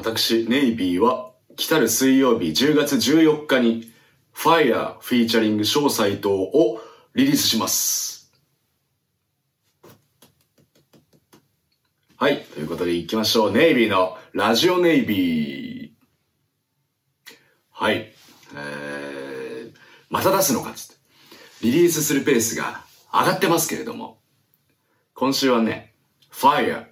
私、ネイビーは、来たる水曜日10月14日に、Fire フィーチャリング小斎藤をリリースします。はい。ということで行きましょう。ネイビーのラジオネイビー。はい。えー、また出すのかっつって。リリースするペースが上がってますけれども。今週はね、Fire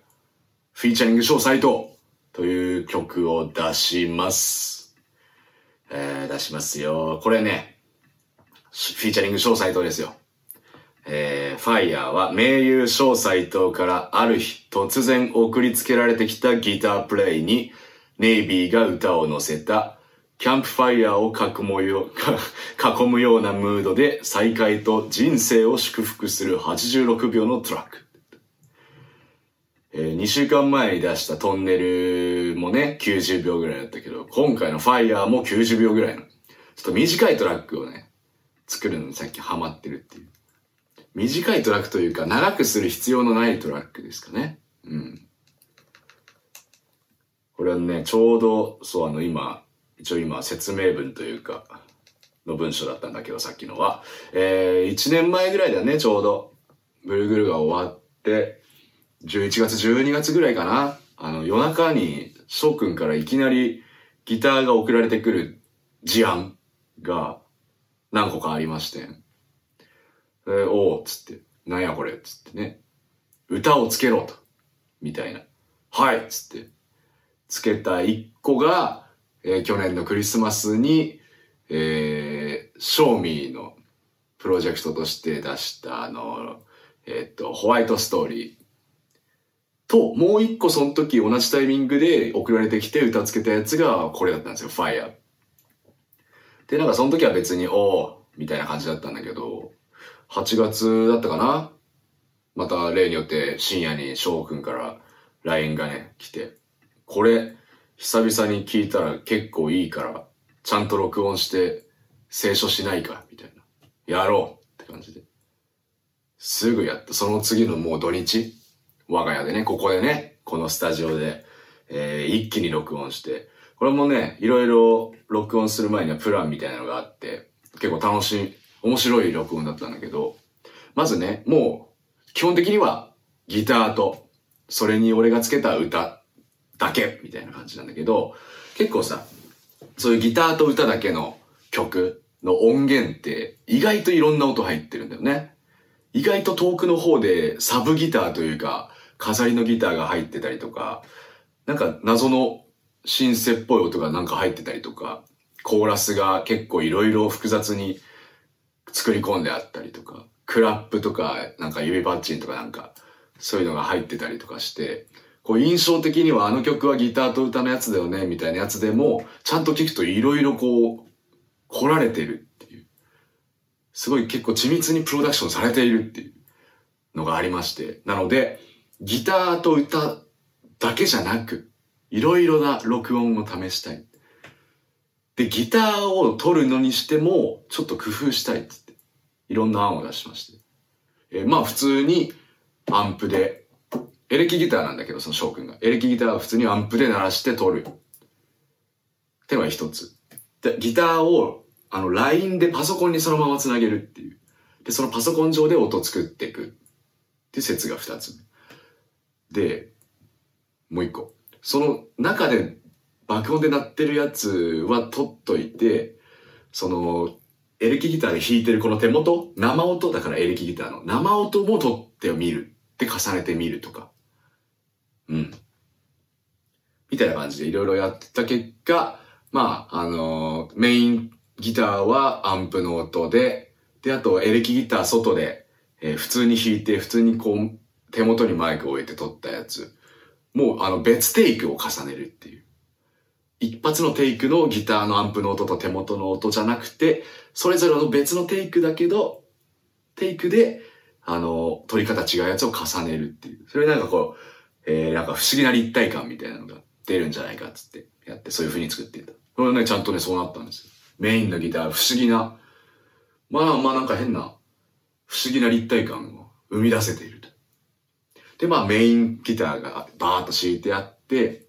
フィーチャリング小斎藤という曲を出します。えー、出しますよ。これね、フィーチャリング小斎藤ですよ。えー、ファイヤーは名優小斎藤からある日突然送りつけられてきたギタープレイにネイビーが歌を乗せたキャンプファイヤーを囲むよ 囲むようなムードで再会と人生を祝福する86秒のトラック。えー、2週間前に出したトンネルもね、90秒ぐらいだったけど、今回のファイヤーも90秒ぐらいの、ちょっと短いトラックをね、作るのにさっきハマってるっていう。短いトラックというか、長くする必要のないトラックですかね。うん。これはね、ちょうど、そう、あの、今、一応今、説明文というか、の文章だったんだけど、さっきのは。えー、1年前ぐらいだね、ちょうど。ブルグルが終わって、11月、12月ぐらいかな。あの、夜中に、翔くんからいきなりギターが送られてくる事案が何個かありまして。えー、おう、つって、なんやこれ、つってね。歌をつけろと。みたいな。はい、つって。つけた一個が、えー去年のクリスマスに、えー、ショーミーのプロジェクトとして出した、あの、えーっと、ホワイトストーリー。と、もう一個その時同じタイミングで送られてきて歌つけたやつがこれだったんですよ、ファイア。で、なんかその時は別に、おーみたいな感じだったんだけど、8月だったかな？また例によって深夜に翔くんから LINE がね、来て、これ、久々に聞いたら結構いいから、ちゃんと録音して、清書しないか、みたいな。やろうって感じで。すぐやった。その次のもう土日、我が家でね、ここでね、このスタジオで、えー一気に録音して、これもね、いろいろ録音する前にはプランみたいなのがあって、結構楽しい、面白い録音だったんだけど、まずね、もう、基本的にはギターと、それに俺がつけた歌だけ、みたいな感じなんだけど、結構さ、そういうギターと歌だけの曲の音源って意外といろんな音入ってるんだよね。意外と遠くの方でサブギターというか、飾りのギターが入ってたりとか、なんか謎のシンセっぽい音がなんか入ってたりとか、コーラスが結構いろいろ複雑に作り込んであったりとか、クラップとか、なんか指パッチンとかなんか、そういうのが入ってたりとかして、こう印象的にはあの曲はギターと歌のやつだよね、みたいなやつでも、ちゃんと聞くといろいろこう、凝られてるっていう。すごい結構緻密にプロダクションされているっていうのがありまして。なので、ギターと歌だけじゃなく、いろいろな録音を試したい。で、ギターを取るのにしても、ちょっと工夫したいっつって、いろんな案を出しまして。えーまあ普通にアンプで、エレキギターなんだけど、その翔くんが。エレキギターは普通にアンプで鳴らして取る。ってのが一つ。で、ギターを、あの、LINE でパソコンにそのままつなげるっていう。で、そのパソコン上で音作っていく。っていう説が二つ目。で、もう一個。その中で爆音で鳴ってるやつは取っといて、その、エレキギターで弾いてるこの手元、生音だからエレキギターの生音も取ってみる。で、重ねてみるとか。うん。みたいな感じでいろいろやってた結果、まあ、あのーメインギターはアンプの音で、で、あとエレキギター外で、えー普通に弾いて、普通にこう、手元にマイクを置いて撮ったやつ。もう、あの、別テイクを重ねるっていう。一発のテイクのギターのアンプの音と手元の音じゃなくて、それぞれの別のテイクだけど、テイクで、あの、撮り方違うやつを重ねるっていう。それなんかこう、えー、なんか不思議な立体感みたいなのが出るんじゃないかっつってやって、そういう風に作っていた。これね、ちゃんとね、そうなったんですよ。メインのギター、不思議な、まあまあなんか変な、不思議な立体感を生み出せている。で、まあメインギターがバーッと敷いてあって、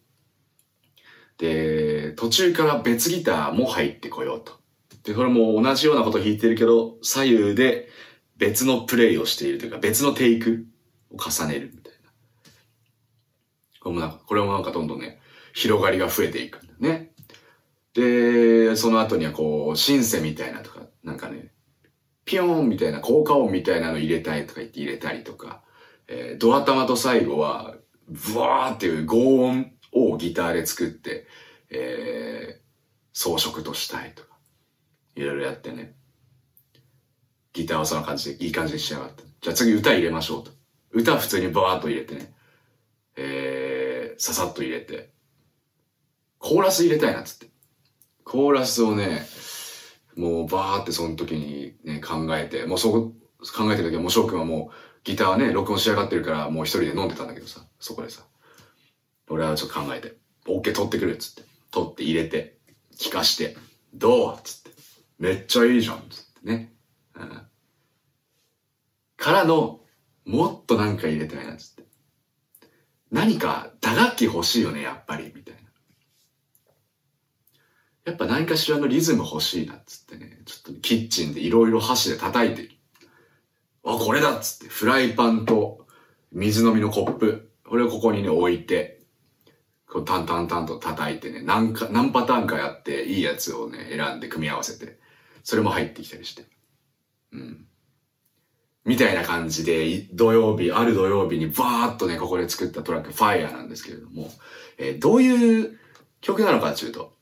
で、途中から別ギターも入ってこようと。で、これも同じようなこと弾いてるけど、左右で別のプレイをしているというか、別のテイクを重ねるみたいな。これもなんか、これもなんかどんどんね、広がりが増えていくんだね。で、その後にはこう、シンセみたいなとか、なんかね、ピヨーンみたいな効果音みたいなの入れたいとか言って入れたりとか、えー、ドア玉と最後は、ブワーっていう轟音をギターで作って、えー、装飾としたいとか、いろいろやってね。ギターはそんな感じで、いい感じに仕上がった。じゃあ次歌入れましょうと。歌普通にバーッと入れてね。えー、ささっと入れて。コーラス入れたいなっつって。コーラスをね、もうバーってその時にね、考えて、もうそう、考えてる時はもう翔くんはもうギターはね、録音し上がってるからもう一人で飲んでたんだけどさ、そこでさ。俺はちょっと考えて、OK 取ってくるっつって。取って入れて、聞かして、どうっつって。めっちゃいいじゃんっつってね。うん。からの、もっとなんか入れたいなっつって。何か打楽器欲しいよね、やっぱり、みたいな。やっぱ何かしらのリズム欲しいなっつってね、ちょっとキッチンでいろいろ箸で叩いてる。あ、これだっつって、フライパンと水飲みのコップ、これをここにね、置いて、こう、タンタンタンと叩いてね、何か、何パターンかやって、いいやつをね、選んで組み合わせて、それも入ってきたりして。うん。みたいな感じで、土曜日、ある土曜日にバーっとね、ここで作ったトラック、ファイヤーなんですけれども、えー、どういう曲なのかっていうと、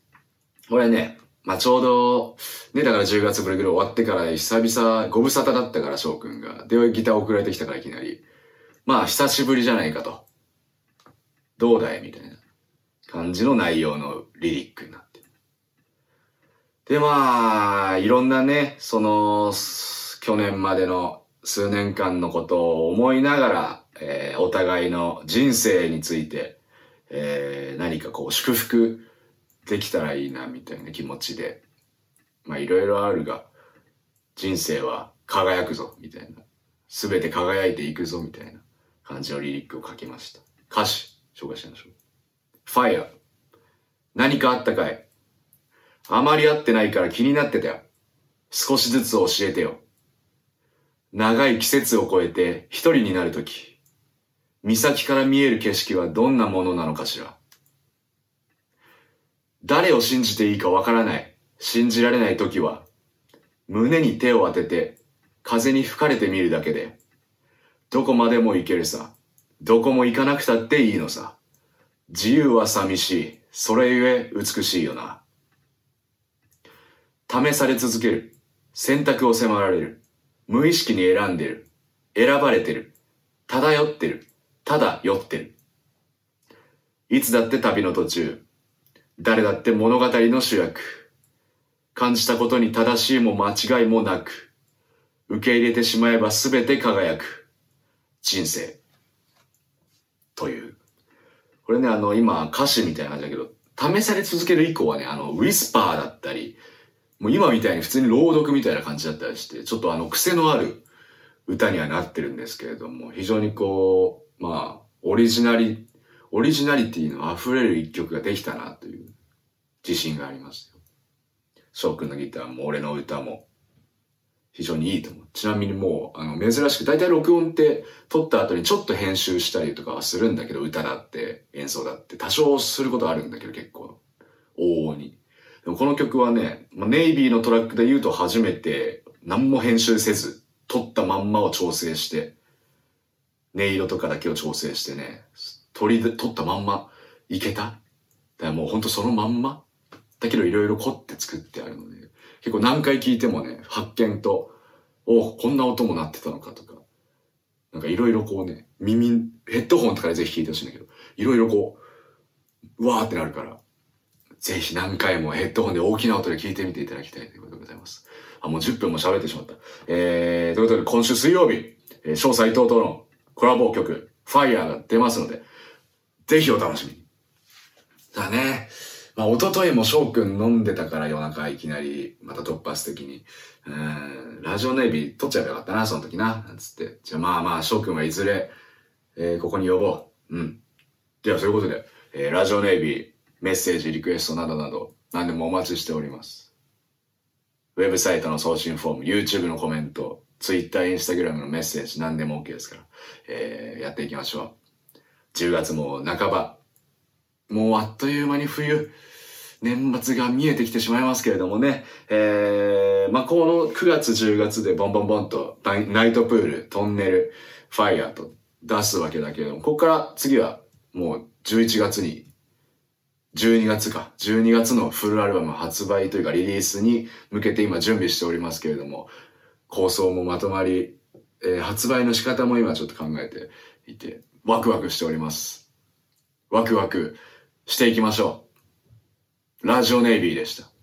これね、まあ、ちょうど、ね、だから10月ぶりぐらい終わってから久々ご無沙汰だったから翔くんが。で、ギター送られてきたからいきなり。まあ、久しぶりじゃないかと。どうだい？みたいな感じの内容のリリックになって。で、まあ、いろんなね、その、去年までの数年間のことを思いながら、えー、お互いの人生について、えー、何かこう祝福できたらいいなみたいな気持ちで、まあいろいろあるが、人生は輝くぞみたいな、すべて輝いていくぞみたいな感じのリリックを書きました。歌詞、紹介しましょう。Fire。何かあったかいあまり会ってないから気になってたよ。少しずつ教えてよ。長い季節を超えて一人になるとき、岬から見える景色はどんなものなのかしら。誰を信じていいかわからない。信じられない時は、胸に手を当てて、風に吹かれてみるだけで、どこまでも行けるさ。どこも行かなくたっていいのさ。自由は寂しい。それゆえ美しいよな。試され続ける。選択を迫られる。無意識に選んでる。選ばれてる。漂ってる。ただ酔ってる。いつだって旅の途中、誰だって物語の主役。感じたことに正しいも間違いもなく、受け入れてしまえば全て輝く。人生。という。これね、あの、今歌詞みたいな感じだけど、試され続ける以降はね、あの、ウィスパーだったり、もう今みたいに普通に朗読みたいな感じだったりして、ちょっとあの、癖のある歌にはなってるんですけれども、非常にこう、まあ、オリジナリオリジナリティの溢れる一曲ができたなという自信がありますよ。翔くんのギターも俺の歌も非常にいいと思う。ちなみにもう、あの、珍しく、大体録音って撮った後にちょっと編集したりとかはするんだけど、歌だって演奏だって多少することあるんだけど結構、往々に。でもこの曲はね、ネイビーのトラックで言うと初めて何も編集せず、撮ったまんまを調整して、音色とかだけを調整してね、取り、取ったまんまいけた？だからもうほんとそのまんま？だけどいろいろ凝って作ってあるので、結構何回聞いてもね、発見と、おこんな音も鳴ってたのかとか、なんかいろいろこうね、耳、ヘッドホンとかでぜひ聞いてほしいんだけど、いろいろこう、うわーってなるから、ぜひ何回もヘッドホンで大きな音で聞いてみていただきたいということでございます。あ、もう10分も喋ってしまった。えー、ということで今週水曜日、えー、詳細等々のコラボ曲、ファイヤーが出ますので、ぜひお楽しみに。だね。まあ、一昨日も翔くん飲んでたから夜中いきなり、また突発的に、うん、ラジオネイビー取っちゃえばよかったな、その時な、なんつって。じゃあまあまあ、翔くんはいずれ、えー、ここに呼ぼう。うん。では、そういうことで、えー、ラジオネイビー、メッセージ、リクエストなどなど、何でもお待ちしております。ウェブサイトの送信フォーム、YouTube のコメント、Twitter、Instagram のメッセージ、何でも OK ですから、えー、やっていきましょう。10月も半ば、もうあっという間に冬、年末が見えてきてしまいますけれどもね、えー、まあ、この9月10月でボンボンボンとナイトプール、トンネル、ファイヤーと出すわけだけれども、ここから次はもう11月に、12月か、12月のフルアルバム発売というかリリースに向けて今準備しておりますけれども、構想もまとまり、えー発売の仕方も今ちょっと考えていて、ワクワクしております。ワクワクしていきましょう。ラジオネイビーでした。